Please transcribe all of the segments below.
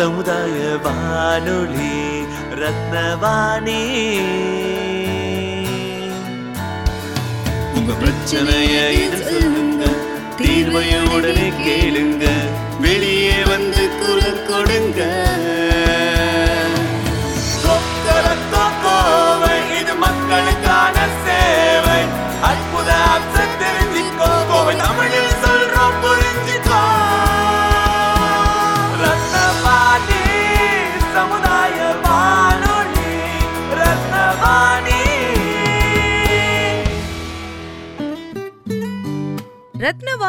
சமுதாய வானொலி ரத்னவாணி. உங்க பிரச்சனைய சொல்லுங்க தீர்வைய உடனே கேளுங்க வெளியே வந்து குரல் கொடுங்க.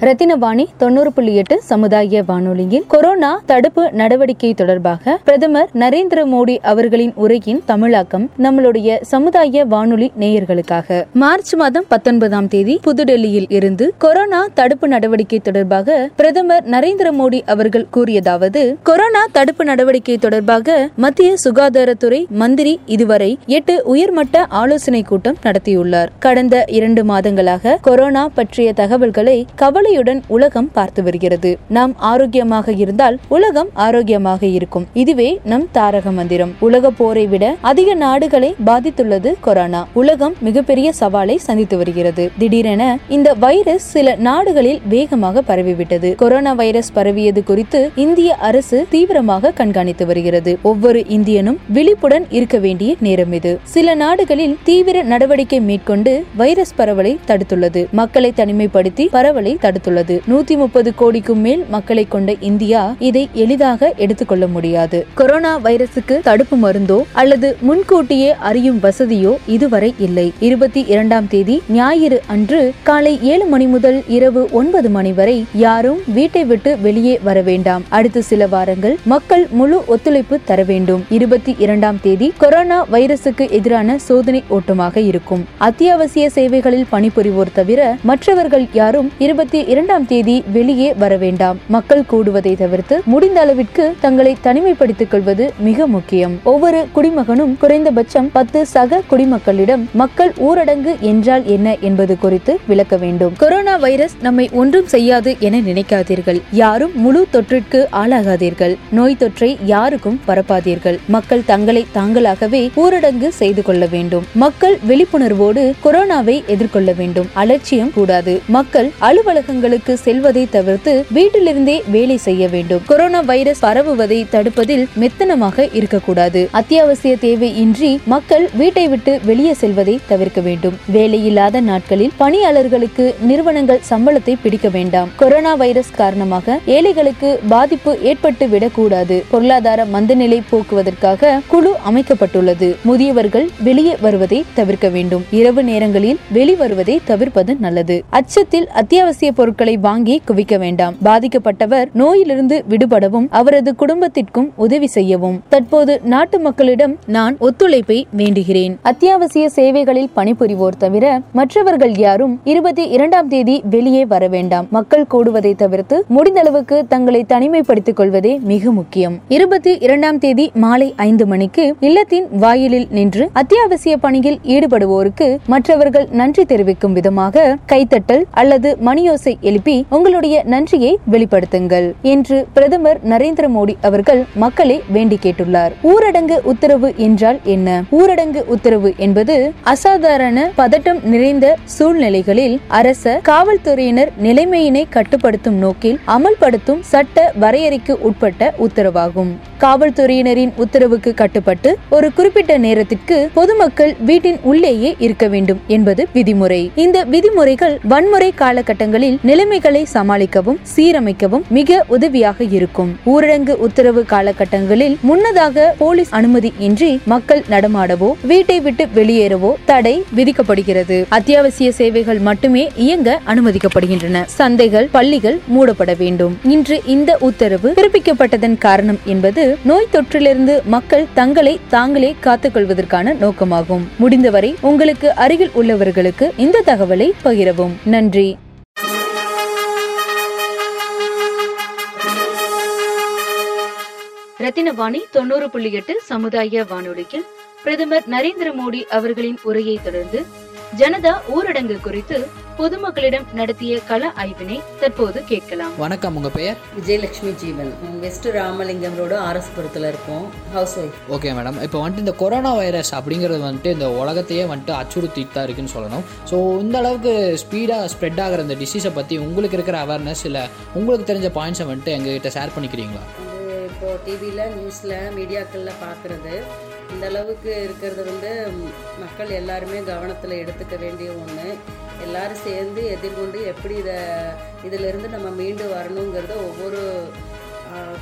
ரத்தினவாணி தொண்ணூறு புள்ளி எட்டு சமுதாய வானொலியில் கொரோனா தடுப்பு நடவடிக்கை தொடர்பாக பிரதமர் நரேந்திர மோடி அவர்களின் உரையின் தமிழாக்கம் நம்மளுடைய சமுதாய வானொலி நேயர்களுக்காக. மார்ச் மாதம் பத்தொன்பதாம் தேதி புதுடெல்லியில் இருந்து கொரோனா தடுப்பு நடவடிக்கை தொடர்பாக பிரதமர் நரேந்திர மோடி அவர்கள் கூறியதாவது கொரோனா தடுப்பு நடவடிக்கை தொடர்பாக மத்திய சுகாதாரத்துறை மந்திரி இதுவரை எட்டு உயர்மட்ட ஆலோசனை கூட்டம் நடத்தியுள்ளார். கடந்த இரண்டு மாதங்களாக கொரோனா பற்றிய தகவல்களை கவலை கவலையுடன் உலகம் பார்த்து வருகிறது. நாம் ஆரோக்கியமாக இருந்தால் உலகம் ஆரோக்கியமாக இருக்கும். இதுவே நம் தாரக மந்திரம். உலக போரை விட அதிக நாடுகளை பாதித்துள்ளது கொரோனா. உலகம் மிகப்பெரிய சவாலை சந்தித்து வருகிறது. திடீரென இந்த வைரஸ் சில நாடுகளில் வேகமாக பரவிவிட்டது. கொரோனா வைரஸ் பரவியது குறித்து இந்திய அரசு தீவிரமாக கண்காணித்து வருகிறது. ஒவ்வொரு இந்தியனும் விழிப்புடன் இருக்க வேண்டிய நேரம் இது. சில நாடுகளில் தீவிர நடவடிக்கை மேற்கொண்டு வைரஸ் பரவலை தடுத்துள்ளது. மக்களை தனிமைப்படுத்தி பரவலை தடுத்துள்ளது நூத்தி முப்பது கோடிக்கும் மேல் மக்களை கொண்ட இந்தியா இதை எளிதாக எடுத்துக்கொள்ள முடியாது. கொரோனா வைரசுக்கு தடுப்பு மருந்தோ அல்லது முன்கூட்டியே அறியும் வசதியோ இதுவரை இல்லை. இருபத்தி இரண்டாம் தேதி ஞாயிறு அன்று காலை ஏழு மணி முதல் இரவு ஒன்பது மணி வரை யாரும் வீட்டை விட்டு வெளியே வர வேண்டாம். அடுத்த சில வாரங்கள் மக்கள் முழு ஒத்துழைப்பு தர வேண்டும். இருபத்தி இரண்டாம் தேதி கொரோனா வைரசுக்கு எதிரான சோதனை ஓட்டமாக இருக்கும். அத்தியாவசிய சேவைகளில் பணிபுரிவோர் தவிர மற்றவர்கள் யாரும் இருபத்தி இரண்டாம் தேதி வெளியே வர வேண்டாம். மக்கள் கூடுவதை தவிர்த்து முடிந்த அளவிற்கு தங்களை தனிமைப்படுத்திக் கொள்வது மிக முக்கியம். ஒவ்வொரு குடிமகனும் குறைந்தபட்சம் பத்து சக குடிமக்களிடம் மக்கள் ஊரடங்கு என்றால் என்ன என்பது குறித்து விளக்க வேண்டும். கொரோனா வைரஸ் நம்மை ஒன்றும் செய்யாது என நினைக்காதீர்கள். யாரும் முழு தொற்றிற்கு ஆளாகாதீர்கள். நோய் தொற்றை யாருக்கும் பரப்பாதீர்கள். மக்கள் தங்களை தாங்களாகவே ஊரடங்கு செய்து கொள்ள வேண்டும். மக்கள் விழிப்புணர்வோடு கொரோனாவை எதிர்கொள்ள வேண்டும். அலட்சியம் கூடாது. மக்கள் அலுவலகங்கள் இடங்களுக்கு செல்வதை தவிர்த்து வீட்டிலிருந்தே வேலை செய்ய வேண்டும். கொரோனா வைரஸ் பரவுவதை தடுப்பதில் மெத்தனமாக இருக்கக்கூடாது. அத்தியாவசிய தேவை இன்றி மக்கள் வீட்டை விட்டு வெளியே செல்வதை தவிர்க்க வேண்டும். வேலையில்லாத நாட்களில் பணியாளர்களுக்கு நிறுவனங்கள் சம்பளத்தை பிடிக்க வேண்டாம். கொரோனா வைரஸ் காரணமாக ஏழைகளுக்கு பாதிப்பு ஏற்பட்டு விடக்கூடாது. பொருளாதார மந்தநிலை போக்குவதற்காக குழு அமைக்கப்பட்டுள்ளது. முதியவர்கள் வெளியே வருவதை தவிர்க்க வேண்டும். இரவு நேரங்களில் வெளிவருவதை தவிர்ப்பது நல்லது. அச்சத்தில் அத்தியாவசிய பொருட்களை பொருட்களை வாங்கி குவிக்க வேண்டாம். பாதிக்கப்பட்டவர் நோயிலிருந்து விடுபடவும் அவரது குடும்பத்திற்கும் உதவி செய்யவும். தற்போது நாட்டு மக்களிடம் நான் ஒத்துழைப்பை வேண்டுகிறேன். அத்தியாவசிய சேவைகளில் பணிபுரிவோர் தவிர மற்றவர்கள் யாரும் இருபத்தி இரண்டாம் தேதி வெளியே வர வேண்டாம். மக்கள் கூடுவதை தவிர்த்து முடிந்தளவுக்கு தங்களை தனிமைப்படுத்திக் கொள்வதே மிக முக்கியம். இருபத்தி இரண்டாம் தேதி மாலை ஐந்து மணிக்கு இல்லத்தின் வாயிலில் நின்று அத்தியாவசிய பணியில் ஈடுபடுவோருக்கு மற்றவர்கள் நன்றி தெரிவிக்கும் விதமாக கைத்தட்டல் அல்லது மணியோசை எழுப்பி உங்களுடைய நன்றியை வெளிப்படுத்துங்கள் என்று பிரதமர் நரேந்திர மோடி அவர்கள் மக்களை வேண்டி கேட்டுள்ளார். ஊரடங்கு உத்தரவு என்றால் என்ன? ஊரடங்கு உத்தரவு என்பது அசாதாரண பதட்டம் நிறைந்த சூழ்நிலைகளில் அரச காவல்துறையினர் நிலைமையினை கட்டுப்படுத்தும் நோக்கில் அமல்படுத்தும் சட்ட வரையறைக்கு உட்பட்ட உத்தரவாகும். காவல்துறையினரின் உத்தரவுக்கு கட்டுப்பட்டு ஒரு குறிப்பிட்ட நேரத்திற்கு பொதுமக்கள் வீட்டின் உள்ளேயே இருக்க வேண்டும் என்பது விதிமுறை. இந்த விதிமுறைகள் வன்முறை காலகட்டங்களில் நிலைமைகளை சமாளிக்கவும் சீரமைக்கவும் மிக உதவியாக இருக்கும். ஊரடங்கு உத்தரவு காலகட்டங்களில் முன்னதாக போலீஸ் அனுமதி இன்றி மக்கள் நடமாடவோ வீட்டை விட்டு வெளியேறவோ தடை விதிக்கப்படுகிறது. அத்தியாவசிய சேவைகள் மட்டுமே இயங்க அனுமதிக்கப்படுகின்றன. சந்தைகள் பள்ளிகள் மூடப்பட வேண்டும். இன்று இந்த உத்தரவு பிறப்பிக்கப்பட்டதன் காரணம் என்பது நோய் தொற்றிலிருந்து மக்கள் தங்களை தாங்களே காத்துக் கொள்வதற்கான நோக்கமாகும். முடிந்தவரை உங்களுக்கு அருகில் உள்ளவர்களுக்கு இந்த தகவலை பகிரவும். நன்றி. ரத்தினவாணி தொண்ணூறு புள்ளி எட்டு சமுதாய வானொலியில் பிரதமர் நரேந்திர மோடி அவர்களின் உரையை தொடர்ந்து ஜனதா ஊரடங்கு குறித்து பொதுமக்களிடம் நடத்திய கள ஆய்வினை தற்போது கேட்கலாம். வணக்கம் உங்கள் பெயர்? விஜயலட்சுமி ஜீவன். வெஸ்ட் ராமலிங்கம் ரோடு ஆர்எஸ்புரத்தில் இருக்கோம். ஹவுஸ் ஒய்ஃப் ஓகே மேடம் இப்போ வந்துட்டு இந்த கொரோனா வைரஸ் அப்படிங்கிறது வந்துட்டு இந்த உலகத்தையே வந்துட்டு அச்சுறுத்திட்டு தான் இருக்குன்னு சொல்லணும். ஸோ இந்த அளவுக்கு ஸ்பீடாக ஸ்ப்ரெட் ஆகிற இந்த டிசீஸை பற்றி உங்களுக்கு இருக்கிற அவேர்னஸ் இல்லை உங்களுக்கு தெரிஞ்ச பாயிண்ட்ஸை வந்துட்டு எங்ககிட்ட ஷேர் பண்ணிக்கிறீங்களா? இப்போது டிவியில் நியூஸில் மீடியாக்களில் பார்க்குறது இந்த அளவுக்கு இருக்கிறது வந்து மக்கள் எல்லாருமே கவனத்தில் எடுத்துக்க வேண்டிய ஒன்று எல்லாரும் சேர்ந்து எதிர்கொண்டு எப்படி இதை இதிலிருந்து நம்ம மீண்டு வரணுங்கிறத ஒவ்வொரு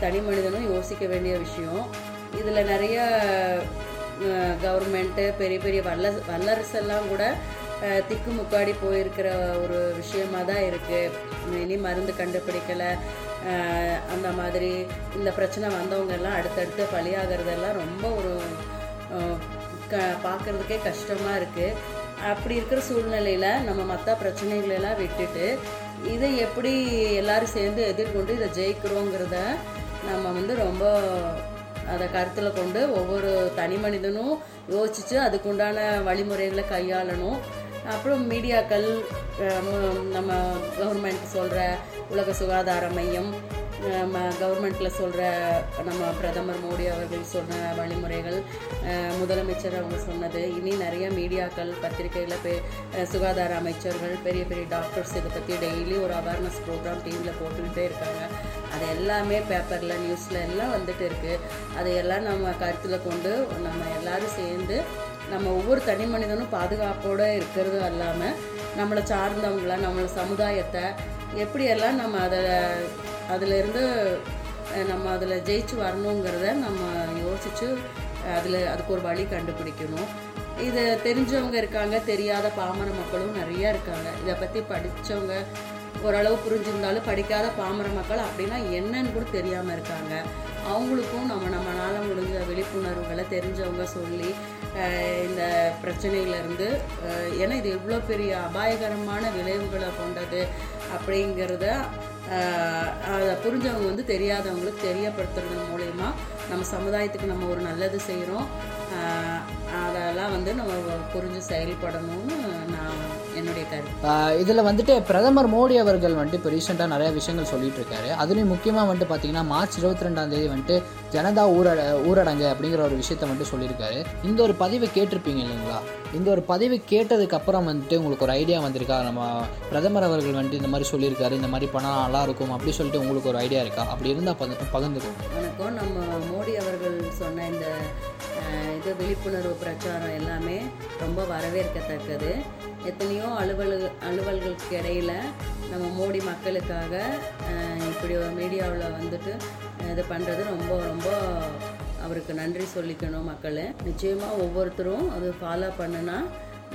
தனி மனிதனும் யோசிக்க வேண்டிய விஷயம். இதில் நிறைய கவர்மெண்ட்டு பெரிய பெரிய வல்ல வல்லரசெல்லாம் கூட திக்கு முக்காடி போயிருக்கிற ஒரு விஷயமா தான் இருக்குது இனி மருந்து கண்டுபிடிக்கலை. அந்த மாதிரி இந்த பிரச்சனை வந்தவங்க எல்லாம் அடுத்தடுத்து பலியாகிறதெல்லாம் ரொம்ப ஒரு க பார்க்குறதுக்கே கஷ்டமாக இருக்குது அப்படி இருக்கிற சூழ்நிலையில் நம்ம மற்ற பிரச்சனைகளெல்லாம் விட்டுட்டு இதை எப்படி எல்லாரும் சேர்ந்து எதிர்கொண்டு இதை ஜெயிக்கிறோங்கிறத நம்ம வந்து ரொம்ப அதை கருத்தில் கொண்டு ஒவ்வொரு தனி மனிதனும் யோசித்து அதுக்குண்டான வழிமுறைகளை கையாளணும். அப்புறம் மீடியாக்கள் நம்ம கவர்மெண்ட் சொல்கிற உலக சுகாதார மையம் கவர்மெண்ட்டில் சொல்கிற நம்ம பிரதமர் மோடி அவர்கள் சொன்ன வழிமுறைகள் முதலமைச்சர் அவங்க சொன்னது. இனி நிறைய மீடியாக்கள் பத்திரிகையில் பே சுகாதார அமைச்சர்கள் பெரிய பெரிய டாக்டர்ஸ் இதை பற்றி டெய்லி ஒரு அவேர்னஸ் ப்ரோக்ராம் டிவியில் போட்டுக்கிட்டே இருக்காங்க. அது எல்லாமே பேப்பரில் நியூஸில் எல்லாம் வந்துட்டு இருக்குது அதையெல்லாம் நம்ம கருத்தில் கொண்டு நம்ம எல்லாரும் சேர்ந்து நம்ம ஒவ்வொரு தனி மனிதனும் பாதுகாப்போடு இருக்கிறதும் இல்லாமல் நம்மளை சார்ந்தவங்கள நம்மளை சமுதாயத்தை எப்படியெல்லாம் நம்ம அதை அதிலிருந்து நம்ம அதில் ஜெயிச்சு வரணுங்கிறத நம்ம யோசித்து அதில் அதுக்கு ஒரு வழி கண்டுபிடிக்கணும். இது தெரிஞ்சவங்க இருக்காங்க தெரியாத பாமர மக்களும் நிறையா இருக்காங்க. இதை பற்றி படித்தவங்க ஓரளவு புரிஞ்சிருந்தாலும் படிக்காத பாமர மக்கள் அப்படின்னா என்னன்னு கூட தெரியாமல் இருக்காங்க. அவங்களுக்கும் நம்ம நம்மளால் முடிஞ்ச விழிப்புணர்வுகளை தெரிஞ்சவங்க சொல்லி இந்த பிரச்சனையிலேருந்து ஏன்னா இது எவ்வளோ பெரிய அபாயகரமான விளைவுகளை கொண்டது. அப்படிங்கிறத அதை புரிஞ்சவங்க வந்து தெரியாதவங்களுக்கு தெரியப்படுத்துறது மூலயமா நம்ம சமுதாயத்துக்கு நம்ம ஒரு நல்லது செய்கிறோம் அதெல்லாம் வந்து நம்ம புரிஞ்சு செயல்படணும்னு நான் என்னுடைய கருத்து. இதில் வந்துட்டு பிரதமர் மோடி அவர்கள் வந்துட்டு இப்போ ரீசெண்டாக நிறைய விஷயங்கள் சொல்லிட்டு இருக்காரு. அதுலேயும் முக்கியமாக வந்துட்டு பார்த்தீங்கன்னா மார்ச் இருபத்தி ரெண்டாம் தேதி வந்துட்டு ஜனதா ஊரட ஊரடங்கு அப்படிங்கிற ஒரு விஷயத்த வந்துட்டு சொல்லியிருக்காரு. இந்த ஒரு பதிவை கேட்டிருப்பீங்க இல்லைங்களா? இந்த ஒரு பதிவு கேட்டதுக்கு அப்புறம் வந்துட்டு உங்களுக்கு ஒரு ஐடியா வந்திருக்கா? நம்ம பிரதமர் அவர்கள் வந்துட்டு இந்த மாதிரி சொல்லியிருக்காரு இந்த மாதிரி பண்ணால் நல்லா இருக்கும் அப்படி சொல்லிட்டு உங்களுக்கு ஒரு ஐடியா இருக்கா? அப்படி இருந்தால் பகிர்ந்து பகிர்ந்துக்கும் வணக்கம். நம்ம மோடி அவர்கள் சொன்ன இந்த இது விழிப்புணர்வு பிரச்சாரம் எல்லாமே ரொம்ப வரவேற்கத்தக்கது. எத்தனையோ அலுவல் அலுவல்களுக்கு இடையில நம்ம மோடி மக்களுக்காக இப்படி ஒரு மீடியாவில் வந்துட்டு இது பண்ணுறது ரொம்ப ரொம்ப அவருக்கு நன்றி சொல்லிக்கணும் மக்களை. நிச்சயமாக ஒவ்வொருத்தரும் அது ஃபாலோ பண்ணுனா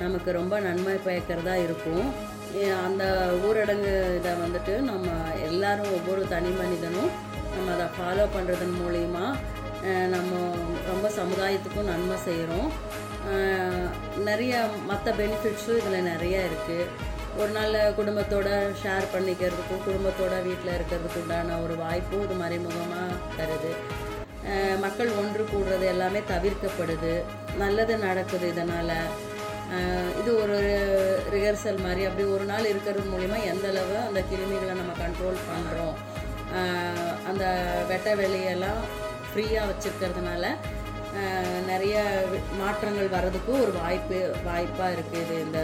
நமக்கு ரொம்ப நன்மை பயக்கிறதா இருக்கும். அந்த ஊரடங்கு இதை வந்துட்டு நம்ம எல்லாரும் ஒவ்வொரு தனி மனிதனும் நம்ம அதை ஃபாலோ பண்ணுறதன் மூலிமா நம்ம ரொம்ப சமுதாயத்துக்கும் நன்மை செய்கிறோம் நிறைய மற்ற பெனிஃபிட்ஸும் இதில் நிறைய இருக்குது ஒரு நாள் குடும்பத்தோட ஷேர் பண்ணிக்கிறதுக்கும் குடும்பத்தோட வீட்டில் இருக்கிறதுக்கு உண்டான ஒரு வாய்ப்பும் இது மறைமுகமாக தருது. மக்கள் ஒன்று கூடுறது எல்லாமே தவிர்க்கப்படுது. நல்லது நடக்குது இதனால். இது ஒரு ரிஹர்சல் மாதிரி. அப்படி ஒரு நாள் இருக்கிறது மூலிமா எந்த அளவு அந்த கிருமிகளை நம்ம கண்ட்ரோல் பண்ணுறோம் அந்த வெட்ட வெளியெல்லாம் ஃப்ரீயாக வச்சுருக்கிறதுனால நிறைய மாற்றங்கள் வர்றதுக்கும் ஒரு வாய்ப்பு வாய்ப்பாக இருக்குது இது இந்த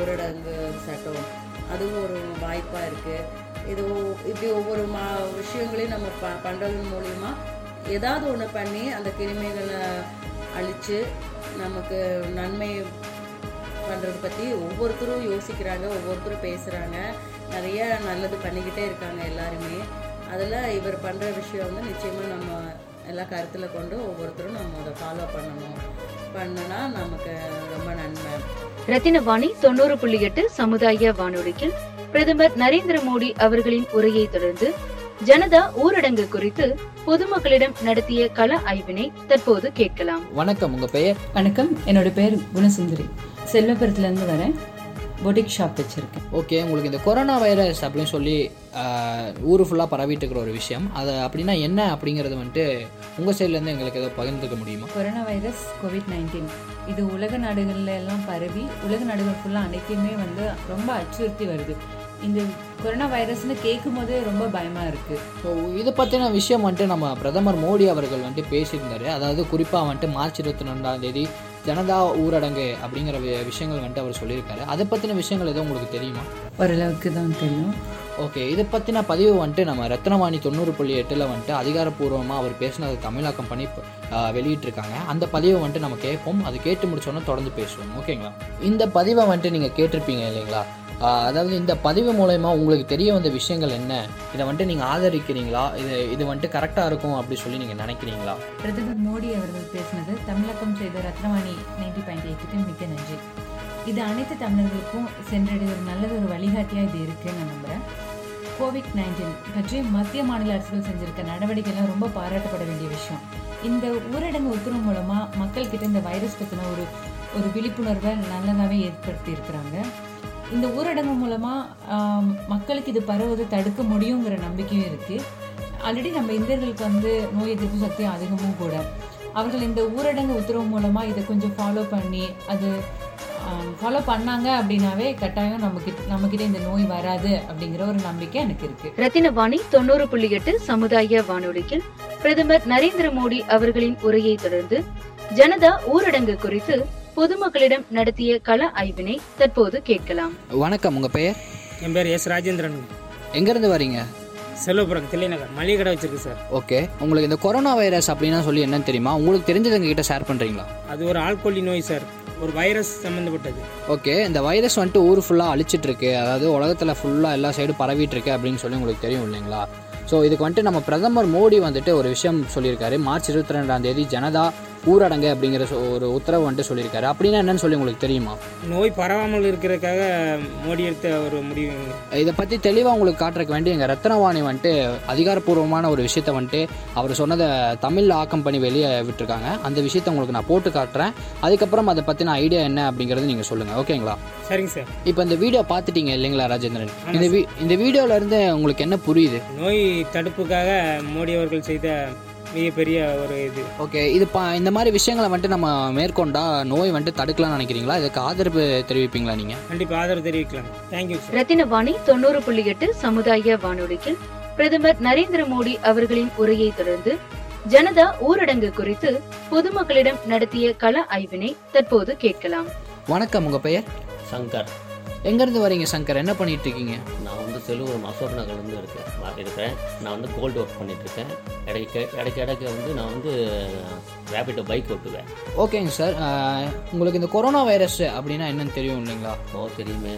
ஊரடங்கு சட்டம். அதுவும் ஒரு வாய்ப்பாக இருக்குது இது இப்படி ஒவ்வொரு மா விஷயங்களையும் நம்ம ப பண்ணுறதன் மூலிமா ஏதாவது ஒன்று பண்ணி அந்த கிருமிகளை அழித்து நமக்கு நன்மை பண்ணுறதை பற்றி ஒவ்வொருத்தரும் யோசிக்கிறாங்க ஒவ்வொருத்தரும் பேசுகிறாங்க நிறைய நல்லது பண்ணிக்கிட்டே இருக்காங்க எல்லாருமே. அதில் இவர் பண்ணுற விஷயம் வந்து நிச்சயமாக நம்ம எல்லாம் கருத்தில் கொண்டு ஒவ்வொருத்தரும் நம்ம அதை ஃபாலோ பண்ணணும். பண்ணுனா நமக்கு ரொம்ப நன்மை. ரத்தினவாணி தொண்ணூறு புள்ளி எட்டு சமுதாய வானொலியில் பிரதமர் நரேந்திர மோடி அவர்களின் உரையை தொடர்ந்து ஜனதா ஊரடங்கு குறித்து பொதுமக்களிடம் நடத்திய கள ஆய்வினை தற்போது கேட்கலாம். வணக்கம் உங்கள் பெயர்? வணக்கம் என்னோட பேர் குணசுந்தரி. செல்வபுரத்துலேருந்து வரேன் பொட்டிக் ஷாப் வச்சுருக்கேன். ஓகே உங்களுக்கு இந்த கொரோனா வைரஸ் அப்படின்னு சொல்லி ஆஹ், ஊரு ஃபுல்லாக பரவிட்டு இருக்கிற ஒரு விஷயம். அது அப்படின்னா என்ன அப்படிங்கிறது வந்துட்டு உங்கள் சைட்லேருந்து எங்களுக்கு ஏதோ பகிர்ந்துக்க முடியுமா? கொரோனா வைரஸ் கோவிட் நைன்டீன் இது உலக நாடுகள்ல எல்லாம் பரவி உலக நாடுகள் ஃபுல்லாக அனைத்தையுமே வந்து ரொம்ப அச்சுறுத்தி வருது. இந்த கொரோனா வைரஸ்னு கேட்கும் போதே ரொம்ப பயமாக இருக்குது ஸோ இதை பற்றின விஷயம் வந்துட்டு நம்ம பிரதமர் மோடி அவர்கள் வந்துட்டு பேசியிருந்தாரு. அதாவது குறிப்பாக வந்துட்டு மார்ச் இருபத்தி ரெண்டாம் தேதி ஜனதா ஊரடங்கு அப்படிங்கிற வி- விஷயங்கள் வந்துட்டு அவர் சொல்லியிருக்காரு. அதை பற்றின விஷயங்கள் எதுவும் உங்களுக்கு தெரியுமா? ஓரளவுக்கு தான் தெரியும். ஓகே இதை பற்றின பதிவு வந்துட்டு நம்ம ரத்னவாணி தொண்ணூறு புள்ளி எட்டில் வந்துட்டு அதிகாரப்பூர்வமாக அவர் பேசினதை தமிழாக்கம் பண்ணி வெளியிட்டிருக்காங்க. அந்த பதிவை வந்துட்டு நம்ம கேட்போம். அது கேட்டு முடிச்சோன்னே தொடர்ந்து பேசுவோம். ஓகேங்களா இந்த பதிவை வந்துட்டு நீங்கள் கேட்டிருப்பீங்க இல்லைங்களா? அதாவது இந்த பதிவு மூலயமா உங்களுக்கு தெரிய வந்த விஷயங்கள் என்ன? இதை வந்துட்டு நீங்கள் ஆதரிக்கிறீங்களா? இது இது வந்துட்டு கரெக்டாக இருக்கும் அப்படி சொல்லி நீங்கள் நினைக்கிறீங்களா? பிரதமர் மோடி அவர்கள் பேசினது தமிழகம் செய்த ரத்னவாணி நைன்டி பாயிண்ட் எயிட்டுக்கு மிக்க நன்றி. இது அனைத்து தமிழர்களுக்கும் சென்றடைய ஒரு நல்லது ஒரு வழிகாட்டியாக இது இருக்குன்னு நான் நம்புகிறேன் கோவிட் நைன்டீன் பற்றி மத்திய மாநில அரசுகள் செஞ்சிருக்க நடவடிக்கைலாம் ரொம்ப பாராட்டப்பட வேண்டிய விஷயம். இந்த ஊரடங்கு உத்தரவு மூலமாக மக்கள்கிட்ட இந்த வைரஸ் பற்றின ஒரு ஒரு விழிப்புணர்வை நல்லதாகவே ஏற்படுத்தி இருக்கிறாங்க. இந்த ஊரடங்கு மூலமாக மக்களுக்கு இது பரவுவதை தடுக்க முடியுங்கிற நம்பிக்கையும் இருக்குது ஆல்ரெடி நம்ம இந்தியர்களுக்கு வந்து நோய் எதிர்ப்பு சக்தி அதிகமும் கூட. அவர்கள் இந்த ஊரடங்கு உத்தரவு மூலமாக இதை கொஞ்சம் ஃபாலோ பண்ணி அது ஃபாலோ பண்ணாங்க அப்படின்னாவே கட்டாயம் நமக்கு நம்மக்கிட்ட இந்த நோய் வராது அப்படிங்கிற ஒரு நம்பிக்கை எனக்கு இருக்குது ரத்தினவாணி தொண்ணூறு புள்ளி எட்டு சமுதாய வானொலியில் பிரதமர் நரேந்திர மோடி அவர்களின் உரையை தொடர்ந்து ஜனதா ஊரடங்கு குறித்து பொதுமக்களிடம் நடத்திய கள ஆய்வினை தற்போது கேட்கலாம். வணக்கம் உங்கள் பெயர்? என் பேர் எஸ் ராஜேந்திரன். எங்கேருந்து வரீங்க? செல்வபுரம் தில்லைநகர் மளிகை கடை வச்சிருக்கு சார். ஓகே. உங்களுக்கு இந்த கொரோனா வைரஸ் அப்படின்னா சொல்லி என்னன்னு தெரியுமா? உங்களுக்கு தெரிஞ்சது எங்ககிட்ட ஷேர் பண்ணுறீங்களா அது ஒரு ஆள்கொல்லி நோய் சார். ஒரு வைரஸ் சம்மந்தப்பட்டது ஓகே. இந்த வைரஸ் வந்துட்டு ஊர் ஃபுல்லாக அழிச்சிட்டு இருக்கு அதாவது உலகத்தில் ஃபுல்லாக எல்லா சைடும் பரவிட்டு இருக்கு அப்படின்னு சொல்லி உங்களுக்கு தெரியும் இல்லைங்களா? ஸோ இதுக்கு வந்துட்டு நம்ம பிரதமர் மோடி வந்துட்டு ஒரு விஷயம் சொல்லியிருக்காரு. மார்ச் இருபத்தி ரெண்டாம் தேதி ஜனதா ஊரடங்கு அப்படிங்கிற ஒரு உத்தரவு வந்துட்டு சொல்லியிருக்காரு. அப்படின்னா என்னன்னு சொல்லி உங்களுக்கு தெரியுமா? நோய் பரவாமல் இருக்கிறதுக்காக மோடி எடுத்த ஒரு முடிவு. இதை பற்றி தெளிவாக உங்களுக்கு காட்டுறதுக்கு வேண்டி எங்கள் ரத்னவாணி வந்துட்டு அதிகாரப்பூர்வமான ஒரு விஷயத்த வந்துட்டு அவர் சொன்னதை தமிழில் ஆக்கம் பண்ணி வெளியே விட்டுருக்காங்க. அந்த விஷயத்தை உங்களுக்கு நான் போட்டு காட்டுறேன். அதுக்கப்புறம் அதை பற்றின ஐடியா என்ன அப்படிங்கிறது நீங்கள் சொல்லுங்கள் ஓகேங்களா? சரிங்க சார். இப்போ இந்த வீடியோ பார்த்துட்டீங்க இல்லைங்களா ராஜேந்திரன்? இந்த வீ இந்த வீடியோல இருந்து உங்களுக்கு என்ன புரியுது? நோய் தடுப்புக்காக மோடி அவர்கள் செய்த மிகப்பெரிய ஒரு இது. ஓகே இது பா இந்த மாதிரி விஷயங்களை வந்துட்டு நம்ம மேற்கொண்டா நோய் வந்துட்டு தடுக்கலாம்னு நினைக்கிறீங்களா? இதுக்கு ஆதரவு தெரிவிப்பீங்களா நீங்கள் கண்டிப்பாக ஆதரவு தெரிவிக்கலாம். தேங்க்யூ ரத்தினவாணி தொண்ணூறு புள்ளி எட்டு சமுதாய வானொலியில் பிரதமர் நரேந்திர மோடி அவர்களின் உரையை தொடர்ந்து ஜனதா ஊரடங்கு குறித்து பொதுமக்களிடம் நடத்திய கள ஆய்வினை தற்போது கேட்கலாம். வணக்கம் உங்கள் பெயர்? சங்கர். எங்கேருந்து வரீங்க சங்கர்? என்ன பண்ணிட்டு இருக்கீங்க நான் வந்து செல்வரம் அசோக் நகர்லேருந்து இருக்கேன் இருக்கிறேன் நான் வந்து கோல்டு ஒர்க் பண்ணிகிட்ருக்கேன். இடைக்கு இடைக்கு இடைக்கு வந்து நான் வந்து ரேபிட்டோ பைக் ஓட்டுவேன். ஓகேங்க சார். உங்களுக்கு இந்த கொரோனா வைரஸ் அப்படின்னா என்னன்னு தெரியும் இல்லைங்களா? ஓ தெரியுமே.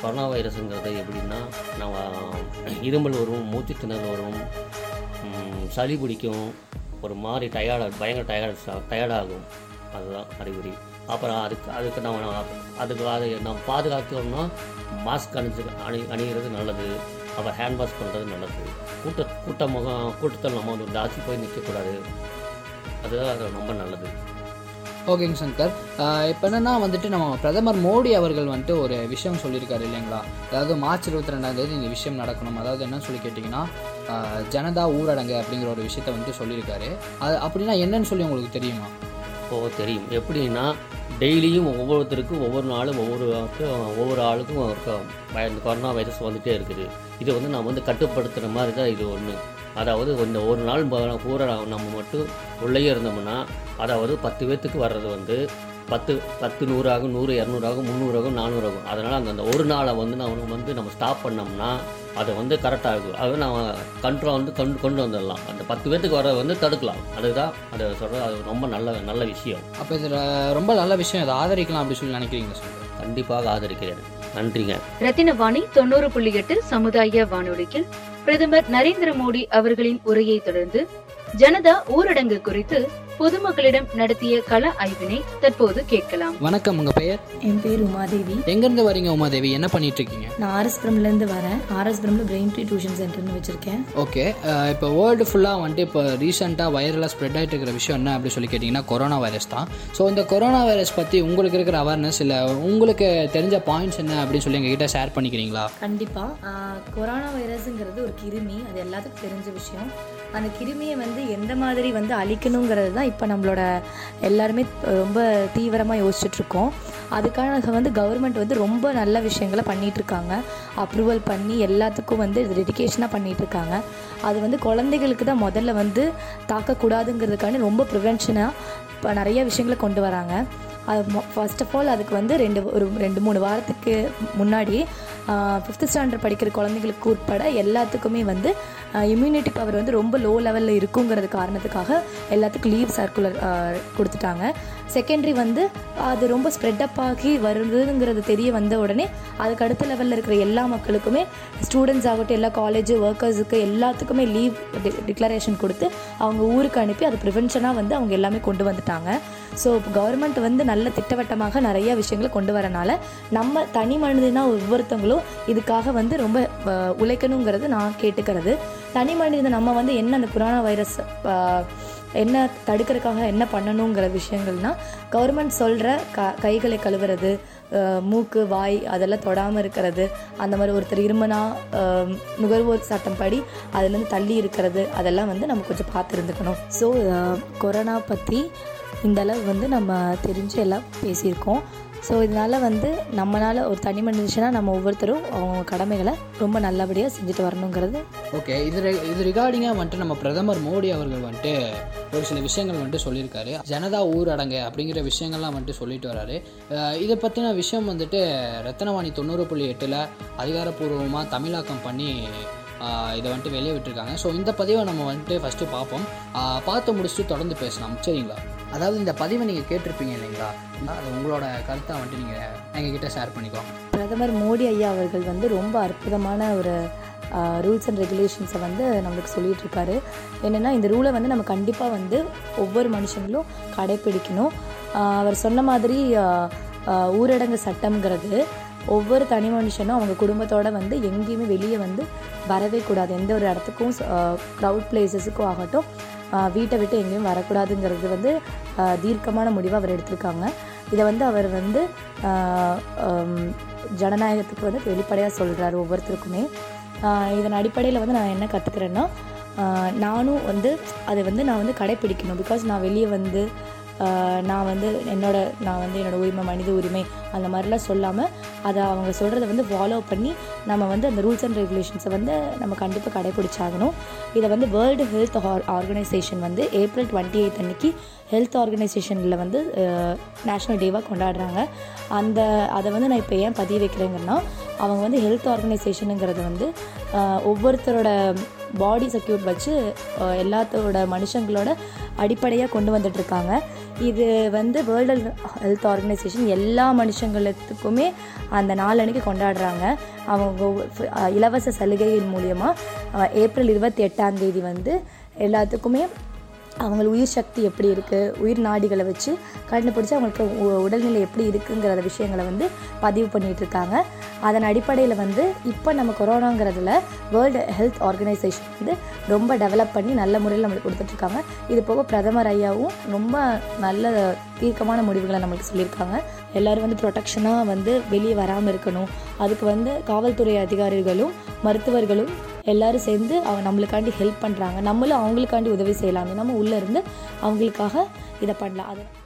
கொரோனா வைரஸுங்கிறது எப்படின்னா நம்ம இருமல் வரும் மூச்சு திணறல் வரும் சளி பிடிக்கும் ஒரு மாதிரி டயர்டாக பயங்கர டயர்ட் டயர்டாகும் அதுதான் அறிகுறி. அப்புறம் அதுக்கு அதுக்கு நம்ம அதுக்கு அதை நம்ம பாதுகாக்கணும்னா மாஸ்க் அணிஞ்சு அணி அணிகிறது நல்லது. அப்புறம் ஹேண்ட் வாஷ் பண்ணுறது நல்லது. கூட்ட கூட்டம் கூட்டத்தில் நம்ம வந்து ஜாஸ்தி போய் நிற்கக்கூடாது அதுதான் அது ரொம்ப நல்லது. ஓகேங்க சங்கர் இப்போ என்னன்னா வந்துட்டு நம்ம பிரதமர் மோடி அவர்கள் வந்துட்டு ஒரு விஷயம் சொல்லியிருக்காரு இல்லைங்களா? அதாவது மார்ச் இருபத்தி ரெண்டாம் தேதி இந்த விஷயம் நடக்கணும். அதாவது என்ன சொல்லி கேட்டிங்கன்னா ஜனதா ஊரடங்கு அப்படிங்கிற ஒரு விஷயத்த வந்துட்டு சொல்லியிருக்காரு. அது அப்படின்னா என்னன்னு சொல்லி உங்களுக்கு தெரியுமா? போக தெரியும். எப்படின்னா டெய்லியும் ஒவ்வொருத்தருக்கும் ஒவ்வொரு நாளும் ஒவ்வொரு ஒவ்வொரு ஆளுக்கும் இந்த கொரோனா வைரஸ் வந்துகிட்டே இருக்குது. இதை வந்து நம்ம வந்து கட்டுப்படுத்துகிற மாதிரி தான் இது ஒன்று அதாவது இந்த ஒரு நாள் ப- பூரா நம்ம மட்டும் உள்ளேயே இருந்தோம்னா அதாவது பத்து பேர்த்துக்கு வர்றது வந்து பத்து பத்து நூறாகும் நூறு இரநூறாகும் முந்நூறாகும் நானூறாகும். அதனால் அந்த அந்த ஒரு நாளை வந்து நம்ம வந்து நம்ம ஸ்டாப் பண்ணோம்னா அது வந்து கரெக்டாக இருக்கும் அது நம்ம கண்ட்ரோல் வந்து கொண்டு கொண்டு வந்துடலாம். அந்த பத்து பேர்த்துக்கு வர்றதை வந்து தடுக்கலாம். அதுதான் அதை சொல்கிறது அது ரொம்ப நல்ல நல்ல விஷயம். அப்போ இதில் ரொம்ப நல்ல விஷயம். இதை ஆதரிக்கலாம் அப்படி சொல்லி நினைக்கிறீங்க சங்கர் கண்டிப்பாக ஆதரிக்கிறேன். நன்றிங்க. ரத்தினவாணி தொண்ணூறு புள்ளி எட்டு சமுதாய வானொலியில் பிரதமர் நரேந்திர மோடி அவர்களின் உரையை தொடர்ந்து ஜனதா ஊரடங்கு குறித்து பொதுமக்களிடம் நடத்திய கள ஆய்வினை தற்போது கேட்கலாம். வணக்கம் உங்கள் பெயர்? என் பேர் உமாதேவி. எங்கேருந்து வரீங்க உமாதேவி? என்ன பண்ணிட்டு இருக்கீங்க நான் ஆர்எஸ்புரம்லேருந்து வரேன். ஆர்எஸ்புரமில் பிரெயின் ட்ரீ டியூஷன் சென்டர்னு வச்சுருக்கேன். ஓகே இப்போ வேர்ல்டு ஃபுல்லாக வந்துட்டு இப்போ ரீசெண்டாக வைரலாக ஸ்ப்ரெட் ஆகிட்டு இருக்கிற விஷயம் என்ன அப்படி சொல்லி கேட்டிங்கன்னா கொரோனா வைரஸ் தான். ஸோ இந்த கொரோனா வைரஸ் பற்றி உங்களுக்கு இருக்கிற அவேர்னஸ் இல்லை உங்களுக்கு தெரிஞ்ச பாயிண்ட்ஸ் என்ன அப்படின்னு சொல்லி எங்ககிட்ட ஷேர் பண்ணிக்கிறீங்களா? கண்டிப்பாக கொரோனா வைரஸுங்கிறது ஒரு கிருமி. அது எல்லாத்துக்கும் தெரிஞ்ச விஷயம். அந்த கிருமியை வந்து எந்த மாதிரி வந்து அழிக்கணுங்கிறது தான் இப்போ நம்மளோட எல்லாருமே ரொம்ப தீவிரமாக யோசிச்சுட்ருக்கோம் அதுக்கான வந்து கவர்மெண்ட் வந்து ரொம்ப நல்ல விஷயங்களை பண்ணிகிட்ருக்காங்க இருக்காங்க. அப்ரூவல் பண்ணி எல்லாத்துக்கும் வந்து டெடிக்கேஷனாக பண்ணிகிட்ருக்காங்க அது வந்து குழந்தைகளுக்கு தான் முதல்ல வந்து தாக்கக்கூடாதுங்கிறதுக்கான ரொம்ப ப்ரிவென்ஷனாக இப்போ நிறைய விஷயங்களை கொண்டு வராங்க. அது ஃபர்ஸ்ட் ஆஃப் ஆல் அதுக்கு வந்து ரெண்டு ஒரு ரெண்டு மூணு வாரத்துக்கு முன்னாடி ஃபிஃப்த் ஸ்டாண்டர்ட் படிக்கிற குழந்தைங்களுக்கு உட்பட எல்லாத்துக்குமே வந்து இம்யூனிட்டி பவர் வந்து ரொம்ப லோ லெவலில் இருக்குங்கிறது காரணத்துக்காக எல்லாத்துக்கும் லீவ் சர்க்குலர் கொடுத்துட்டாங்க. செகண்டரி வந்து அது ரொம்ப ஸ்ப்ரெட் அப் ஆகி வருதுங்கிறது தெரிய வந்த உடனே அதுக்கு அடுத்த லெவலில் இருக்கிற எல்லா மக்களுக்குமே ஸ்டூடெண்ட்ஸ் ஆகட்டும் எல்லா காலேஜ் ஒர்க்கர்ஸுக்கு எல்லாத்துக்குமே லீவ் டிக்ளரேஷன் கொடுத்து அவங்க ஊருக்கு அனுப்பி அது ப்ரிவென்ஷனாக வந்து அவங்க எல்லாமே கொண்டு வந்துட்டாங்க. ஸோ கவர்மெண்ட் வந்து நல்ல திட்டவட்டமாக நிறைய விஷயங்களை கொண்டு வரனால நம்ம தனி மனிதனாக ஒவ்வொருத்தவங்களும் இதுக்காக வந்து ரொம்ப உழைக்கணுங்கிறது நான் கேட்டுக்கிறது. தனி மனிதன் நம்ம வந்து என்ன அந்த கொரோனா வைரஸ் என்ன தடுக்கிறதுக்காக என்ன பண்ணணுங்கிற விஷயங்கள்னால் கவர்மெண்ட் சொல்கிற க கைகளை கழுவுறது மூக்கு வாய் அதெல்லாம் தொடாமல் இருக்கிறது. அந்த மாதிரி ஒருத்தர் இருமனா நுகர்வோர் சட்டம் படி அதுலேருந்து தள்ளி இருக்கிறது. அதெல்லாம் வந்து நம்ம கொஞ்சம் பார்த்து இருந்துக்கணும் ஸோ கொரோனா பற்றி இந்த அளவு வந்து நம்ம தெரிஞ்சு எல்லாம் பேசியிருக்கோம். ஸோ இதனால் வந்து நம்மளால் ஒரு தனி மனுஷனாக நம்ம ஒவ்வொருத்தரும் அவங்க கடமைகளை ரொம்ப நல்லபடியாக செஞ்சுட்டு வரணுங்கிறது. ஓகே இது இது ரிகார்டிங்காக வந்துட்டு நம்ம பிரதமர் மோடி அவர்கள் வந்துட்டு ஒரு சில விஷயங்கள் வந்துட்டு சொல்லியிருக்காரு. ஜனதா ஊரடங்கு அப்படிங்கிற விஷயங்கள்லாம் வந்துட்டு சொல்லிட்டு வராரு. இதை பற்றின விஷயம் வந்துட்டு ரத்தனவாணி தொண்ணூறு புள்ளி எட்டில் அதிகாரப்பூர்வமாக தமிழாக்கம் பண்ணி இதை வந்துட்டு வெளியே விட்டுருக்காங்க ஸோ இந்த பதிவை நம்ம வந்துட்டு ஃபஸ்ட்டு பார்ப்போம். பார்த்து முடிச்சுட்டு தொடர்ந்து பேசலாம். சரிங்களா? அதாவது இந்த பதிவை நீங்கள் கேட்டிருப்பீங்க இல்லைங்களா? அது உங்களோட கருத்தை வந்துட்டு நீங்கள் எங்ககிட்ட ஷேர் பண்ணிக்கலாம் பிரதமர் மோடி ஐயா அவர்கள் வந்து ரொம்ப அற்புதமான ஒரு ரூல்ஸ் அண்ட் ரெகுலேஷன்ஸை வந்து நம்மளுக்கு சொல்லிட்டு இருக்காரு என்னென்னா இந்த ரூலை வந்து நம்ம கண்டிப்பாக வந்து ஒவ்வொரு மனுஷங்களும் கடைப்பிடிக்கணும். அவர் சொன்ன மாதிரி ஊரடங்கு சட்டம்ங்கிறது ஒவ்வொரு தனி மனுஷனும் அவங்க குடும்பத்தோடு வந்து எங்கேயுமே வெளியே வந்து வரவே கூடாது. எந்த ஒரு இடத்துக்கும் க்ரௌட் பிளேசஸுக்கும் ஆகட்டும். வீட்டை விட்டு எங்கேயும் வரக்கூடாதுங்கிறது வந்து தீர்க்கமான முடிவை அவர் எடுத்திருக்காங்க. இதை வந்து அவர் வந்து ஜனநாயகத்துக்கு வந்து வெளிப்படையாக சொல்கிறாரு ஒவ்வொருத்தருக்குமே. இதன் அடிப்படையில் வந்து நான் என்ன கற்றுக்கிறேன்னா நானும் வந்து அதை வந்து நான் வந்து கடைப்பிடிக்கணும். பிகாஸ் நான் வெளியே வந்து நான் வந்து என்னோட நான் வந்து என்னோட உரிமை மனித உரிமை அந்த மாதிரிலாம் சொல்லாமல் அதை அவங்க சொல்கிறத வந்து ஃபாலோ பண்ணி நம்ம வந்து அந்த ரூல்ஸ் அண்ட் ரெகுலேஷன்ஸை வந்து நம்ம கண்டிப்பாக கடைப்பிடிச்சாகணும். இதை வந்து வேர்ல்டு ஹெல்த் ஆர்கனைசேஷன் வந்து ஏப்ரல் டுவெண்ட்டி எயித் அன்னைக்கு ஹெல்த் ஆர்கனைசேஷனில் வந்து நேஷ்னல் டேவாக கொண்டாடுறாங்க. அந்த அதை வந்து நான் இப்போ ஏன் பதிய வைக்கிறேங்கன்னா அவங்க வந்து ஹெல்த் ஆர்கனைசேஷனுங்கிறது வந்து ஒவ்வொருத்தரோட பாடி செக்யூர் வச்சு எல்லாத்தோட மனுஷங்களோட அடிப்படையாக கொண்டு வந்துட்டுருக்காங்க இது வந்து வேர்ல்டு ஹெல்த் ஆர்கனைசேஷன் எல்லா மனுஷங்களுக்குமே அந்த நாளன்னைக்கு கொண்டாடுறாங்க. அவங்க இலவச சலுகையின் மூலியமாக ஏப்ரல் இருபத்தி எட்டாம் தேதி வந்து எல்லாத்துக்குமே அவங்கள உயிர் சக்தி எப்படி இருக்குது உயிர் நாடிகளை வச்சு கண்டுபிடிச்சி அவங்களுக்கு உ- உடல்நிலை எப்படி இருக்குங்கிற விஷயங்களை வந்து பதிவு பண்ணிகிட்ருக்காங்க இருக்காங்க. அதன் அடிப்படையில் வந்து இப்போ நம்ம கொரோனாங்கிறதுல வேர்ல்டு ஹெல்த் ஆர்கனைசேஷன் வந்து ரொம்ப டெவலப் பண்ணி நல்ல முறையில் நம்மளுக்கு கொடுத்துட்ருக்காங்க இது போக பிரதமர் ஐயாவும் ரொம்ப நல்ல தீர்க்கமான முடிவுகளை நம்மளுக்கு சொல்லியிருக்காங்க. எல்லோரும் வந்து ப்ரொடெக்ஷனாக வந்து வெளியே வராமல் இருக்கணும். அதுக்கு வந்து காவல்துறை அதிகாரிகளும் மருத்துவர்களும் எல்லாரும் சேர்ந்து அவங்க நம்மளுக்காண்டி ஹெல்ப் பண்ணுறாங்க நம்மளும் அவங்களுக்காண்டி உதவி செய்யலாமே. நம்ம உள்ளே இருந்து அவங்களுக்காக இதை பண்ணலாம். அது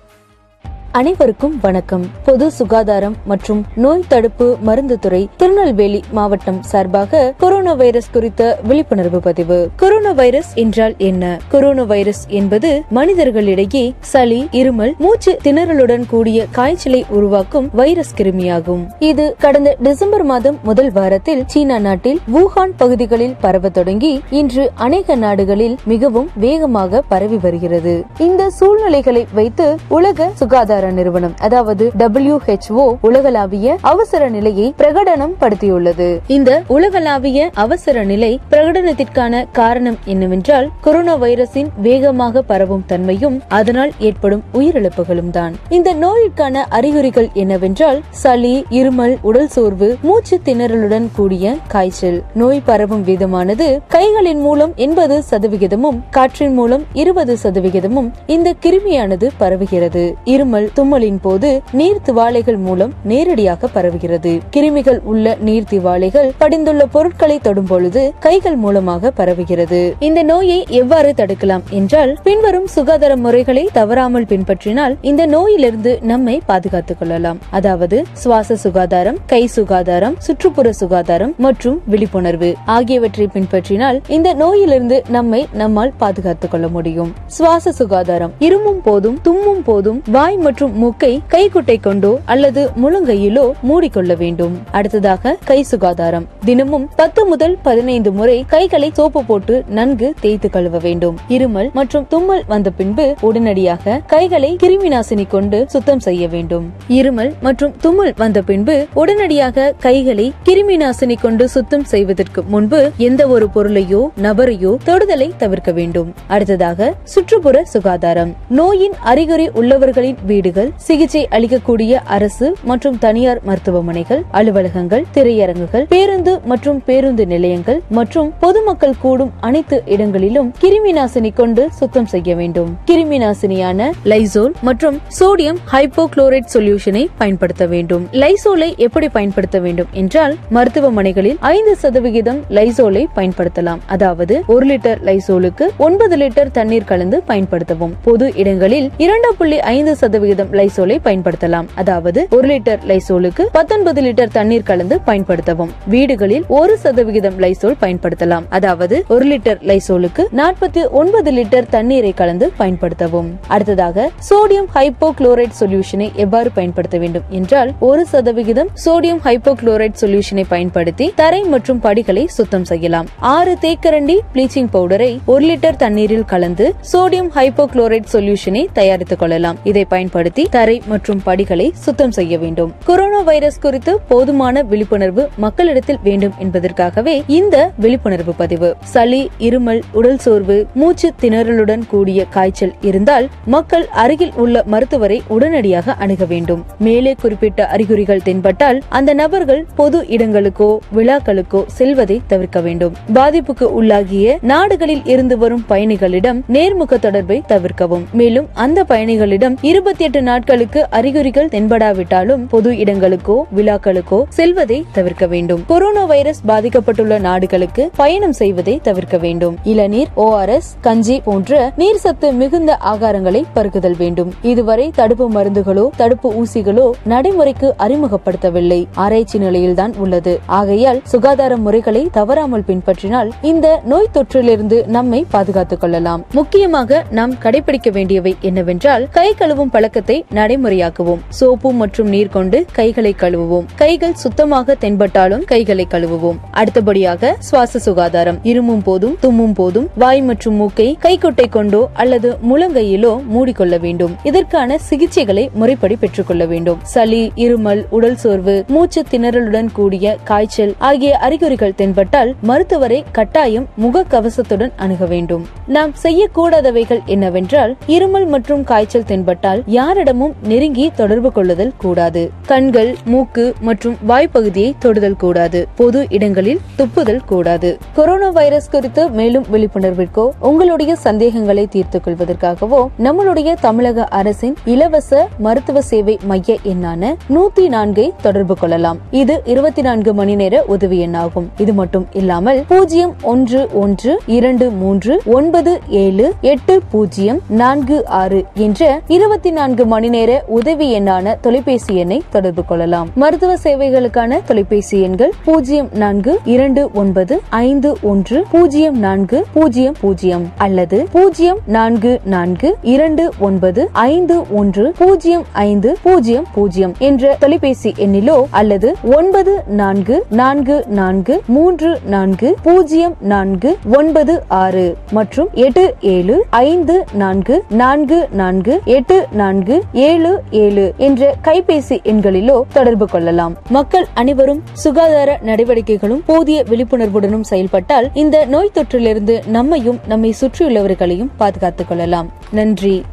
அனைவருக்கும் வணக்கம். பொது சுகாதாரம் மற்றும் நோய் தடுப்பு மருந்து துறை திருநெல்வேலி மாவட்டம் சார்பாக கொரோனா வைரஸ் குறித்த விழிப்புணர்வு பதிவு. கொரோனா வைரஸ் என்றால் என்ன? கொரோனா வைரஸ் என்பது மனிதர்களிடையே சளி இருமல் மூச்சு திணறலுடன் கூடிய காய்ச்சலை உருவாக்கும் வைரஸ் கிருமியாகும். இது கடந்த டிசம்பர் மாதம் முதல் வாரத்தில் சீனா நாட்டில் வூஹான் பகுதிகளில் பரவ தொடங்கி இன்று அநேக நாடுகளில் மிகவும் வேகமாக பரவி வருகிறது. இந்த சூழ்நிலைகளை வைத்து உலக சுகாதார சுகாதார நிறுவனம் அதாவது WHO உலகளாவிய அவசர நிலையை பிரகடனம் படுத்தியுள்ளது இந்த உலகளாவிய அவசர நிலை பிரகடனத்திற்கான காரணம் என்னவென்றால் கொரோனா வைரஸின் வேகமாக பரவும் தன்மையும் அதனால் ஏற்படும் உயிரிழப்புகளும் தான். இந்த நோயிற்கான அறிகுறிகள் என்னவென்றால் சளி இருமல் உடல் சோர்வு மூச்சு திணறலுடன் கூடிய காய்ச்சல். நோய் பரவும் விதமானது கைகளின் மூலம் எண்பது சதவிகிதமும் காற்றின் மூலம் இருபது சதவிகிதமும் இந்த கிருமியானது பரவுகிறது. இருமல் தும்மலின் போது நீர் திவாலைகள் மூலம் நேரடியாக பரவுகிறது. கிருமிகள் உள்ள நீர் திவாலைகள் படிந்துள்ள பொருட்களை தொடும் பொழுது கைகள் மூலமாக பரவுகிறது. இந்த நோயை எவ்வாறு தடுக்கலாம் என்றால் பின்வரும் சுகாதார முறைகளை தவறாமல் பின்பற்றினால் இந்த நோயிலிருந்து நம்மை பாதுகாத்துக் கொள்ளலாம். அதாவது சுவாச சுகாதாரம் கை சுகாதாரம் சுற்றுப்புற சுகாதாரம் மற்றும் விழிப்புணர்வு ஆகியவற்றை பின்பற்றினால் இந்த நோயிலிருந்து நம்மை நம்மால் பாதுகாத்துக் கொள்ள முடியும். சுவாச சுகாதாரம் இருமும் போதும் தும்மும் போதும் வாய் மற்றும் மூக்கை கைக்குட்டை கொண்டோ அல்லது முழங்கையிலோ மூடிக்கொள்ள வேண்டும். அடுத்ததாக கை சுகாதாரம். தினமும் பத்து முதல் பதினைந்து முறை கைகளை சோப்பு போட்டு நன்கு தேய்த்து கழுவ வேண்டும். இருமல் மற்றும் தும்மல் வந்த பின்பு உடனடியாக கைகளை கிருமி நாசினி கொண்டு சுத்தம் செய்ய வேண்டும். இருமல் மற்றும் தும்மல் வந்த பின்பு உடனடியாக கைகளை கிருமி நாசினி கொண்டு சுத்தம் செய்வதற்கு முன்பு எந்த ஒரு பொருளையோ நபரையோ தொடுதலை தவிர்க்க வேண்டும். அடுத்ததாக சுற்றுப்புற சுகாதாரம். நோயின் அறிகுறி உள்ளவர்களின் வீடு வீடுகள் சிகிச்சை அளிக்கக்கூடிய அரசு மற்றும் தனியார் மருத்துவமனைகள் அலுவலகங்கள் திரையரங்குகள் பேருந்து மற்றும் பேருந்து நிலையங்கள் மற்றும் பொதுமக்கள் கூடும் அனைத்து இடங்களிலும் கிருமி நாசினி கொண்டு சுத்தம் செய்ய வேண்டும். கிருமி நாசினியான லைசோல் மற்றும் சோடியம் ஹைப்போகுளோரைட் சொல்யூஷனை பயன்படுத்த வேண்டும். லைசோலை எப்படி பயன்படுத்த வேண்டும் என்றால் மருத்துவமனைகளில் ஐந்து சதவிகிதம் லைசோலை பயன்படுத்தலாம். அதாவது ஒரு லிட்டர் லைசோலுக்கு ஒன்பது லிட்டர் தண்ணீர் கலந்து பயன்படுத்தவும். பொது இடங்களில் இரண்டு புள்ளி ஐந்து சதவிகிதம் லைசோலை பயன்படுத்தலாம். அதாவது ஒரு லிட்டர் லைசோலுக்கு பத்தொன்பது லிட்டர் தண்ணீர் கலந்து பயன்படுத்தவும். வீடுகளில் ஒரு சதவிகிதம் லைசோல் பயன்படுத்தலாம். அதாவது ஒரு லிட்டர் லைசோலுக்கு நாற்பத்தி ஒன்பது லிட்டர் தண்ணீரை கலந்து பயன்படுத்தவும். அடுத்ததாக சோடியம் ஹைப்போகுளோரைட் சொல்யூஷனை எவ்வாறு பயன்படுத்த வேண்டும் என்றால் ஒரு சதவிகிதம் சோடியம் ஹைப்போகுளோரைட் சொல்யூஷனை பயன்படுத்தி தரை மற்றும் படிகளை சுத்தம் செய்யலாம். ஆறு தேக்கரண்டி ப்ளீச்சிங் பவுடரை ஒரு லிட்டர் தண்ணீரில் கலந்து சோடியம் ஹைப்போகுளோரைட் சொல்யூஷனை தயாரித்துக் கொள்ளலாம். இதை பயன்படுத்தி தரை மற்றும் படிகளை சுத்தம் செய்ய வேண்டும். கொரோனா வைரஸ் குறித்து போதுமான விழிப்புணர்வு மக்களிடத்தில் வேண்டும் என்பதற்காகவே இந்த விழிப்புணர்வு பதிவு. சளி இருமல் உடல் சோர்வு மூச்சு திணறலுடன் கூடிய காய்ச்சல் இருந்தால் மக்கள் அருகில் உள்ள மருத்துவரை உடனடியாக அணுக வேண்டும். மேலே குறிப்பிட்ட அறிகுறிகள் தென்பட்டால் அந்த நபர்கள் பொது இடங்களுக்கோ விழாக்களுக்கோ செல்வதை தவிர்க்க வேண்டும். பாதிப்புக்கு உள்ளாகிய நாடுகளில் இருந்து வரும் பயணிகளிடம் நேர்முக தொடர்பை தவிர்க்கவும். மேலும் அந்த பயணிகளிடம் இருபத்தி எட்டு நாட்களுக்கு அறிகுறிகள் தென்படாவிட்டாலும் பொது இடங்களுக்கோ விழாக்களுக்கோ செல்வதை தவிர்க்க வேண்டும். கொரோனா வைரஸ் பாதிக்கப்பட்டுள்ள நாடுகளுக்கு பயணம் செய்வதை தவிர்க்க வேண்டும். இளநீர் ஓஆர்எஸ் கஞ்சி போன்ற நீர் சத்து மிகுந்த ஆகாரங்களை பருகுதல் வேண்டும். இதுவரை தடுப்பு மருந்துகளோ தடுப்பு ஊசிகளோ நடைமுறைக்கு அறிமுகப்படுத்தவில்லை. ஆராய்ச்சி நிலையில்தான் உள்ளது. ஆகையால் சுகாதார முறைகளை தவறாமல் பின்பற்றினால் இந்த நோய் தொற்றிலிருந்து நம்மை பாதுகாத்துக் கொள்ளலாம். முக்கியமாக நாம் கடைபிடிக்க வேண்டியவை என்னவென்றால் கை கழுவும் பழக்கத்தை நடைமுறையாக்குவோம். சோப்பு மற்றும் நீர் கொண்டு கைகளை கழுவுவோம். கைகள் சுத்தமாக தென்பட்டாலும் கைகளை கழுவுவோம். அடுத்தபடியாக சுவாச சுகாதாரம். இருமும் போதும் தும்மும் போதும் வாய் மற்றும் மூக்கை கைக்குட்டை கொண்டோ அல்லது முழங்கையிலோ மூடிக்கொள்ள வேண்டும். இதற்கான சிகிச்சைகளை முறைப்படி பெற்றுக்கொள்ள வேண்டும். சளி இருமல் உடல் சோர்வு மூச்சு திணறலுடன் கூடிய காய்ச்சல் ஆகிய அறிகுறிகள் தென்பட்டால் மருத்துவரை கட்டாயம் முக கவசத்துடன் அணுக வேண்டும். நாம் செய்யக்கூடாதவைகள் என்னவென்றால் இருமல் மற்றும் காய்ச்சல் தென்பட்டால் யார் யாரிடமும் நெருங்கி தொடர்பு கொள்ளுதல் கூடாது. கண்கள் மூக்கு மற்றும் வாய்ப்பகுதியை தொடுதல் கூடாது. பொது இடங்களில் துப்புதல் கூடாது. கொரோனா வைரஸ் குறித்து மேலும் விழிப்புணர்விற்கோ உங்களுடைய சந்தேகங்களை தீர்த்துக் கொள்வதற்காகவோ நம்மளுடைய தமிழக அரசின் இலவச மருத்துவ சேவை மைய எண்ணான நூத்தி நான்கை தொடர்பு கொள்ளலாம். இது இருபத்தி நான்கு மணி நேர உதவி எண்ணாகும். இது மட்டும் இல்லாமல் பூஜ்ஜியம் ஒன்று ஒன்று இரண்டு மூன்று ஒன்பது ஏழு எட்டு பூஜ்ஜியம் நான்கு ஆறு என்ற இருபத்தி நான்கு மணி நேர உதவி எண்ணான தொலைபேசி எண்ணை தொடர்பு கொள்ளலாம். மருத்துவ சேவைகளுக்கான தொலைபேசி எண்கள் பூஜ்ஜியம் நான்கு இரண்டு ஒன்பது ஐந்து ஒன்று பூஜ்ஜியம் நான்கு பூஜ்ஜியம் பூஜ்ஜியம் அல்லது பூஜ்ஜியம் நான்கு நான்கு இரண்டு ஒன்பது ஐந்து ஒன்று பூஜ்ஜியம் ஐந்து பூஜ்ஜியம் பூஜ்ஜியம் என்ற தொலைபேசி எண்ணிலோ அல்லது ஒன்பது நான்கு நான்கு நான்கு மூன்று நான்கு பூஜ்ஜியம் நான்கு ஒன்பது ஆறு மற்றும் எட்டு ஏழு ஐந்து நான்கு நான்கு நான்கு எட்டு நான்கு நான்கு ஏழு ஏழு என்ற கைபேசி எண்களிலோ தொடர்பு கொள்ளலாம். மக்கள் அனைவரும் சுகாதார நடவடிக்கைகளும் போதிய விழிப்புணர்வுடனும் செயல்பட்டால் இந்த நோய் தொற்றிலிருந்து நம்மையும் நம்மை சுற்றியுள்ளவர்களையும் பாதுகாத்துக் கொள்ளலாம். நன்றி.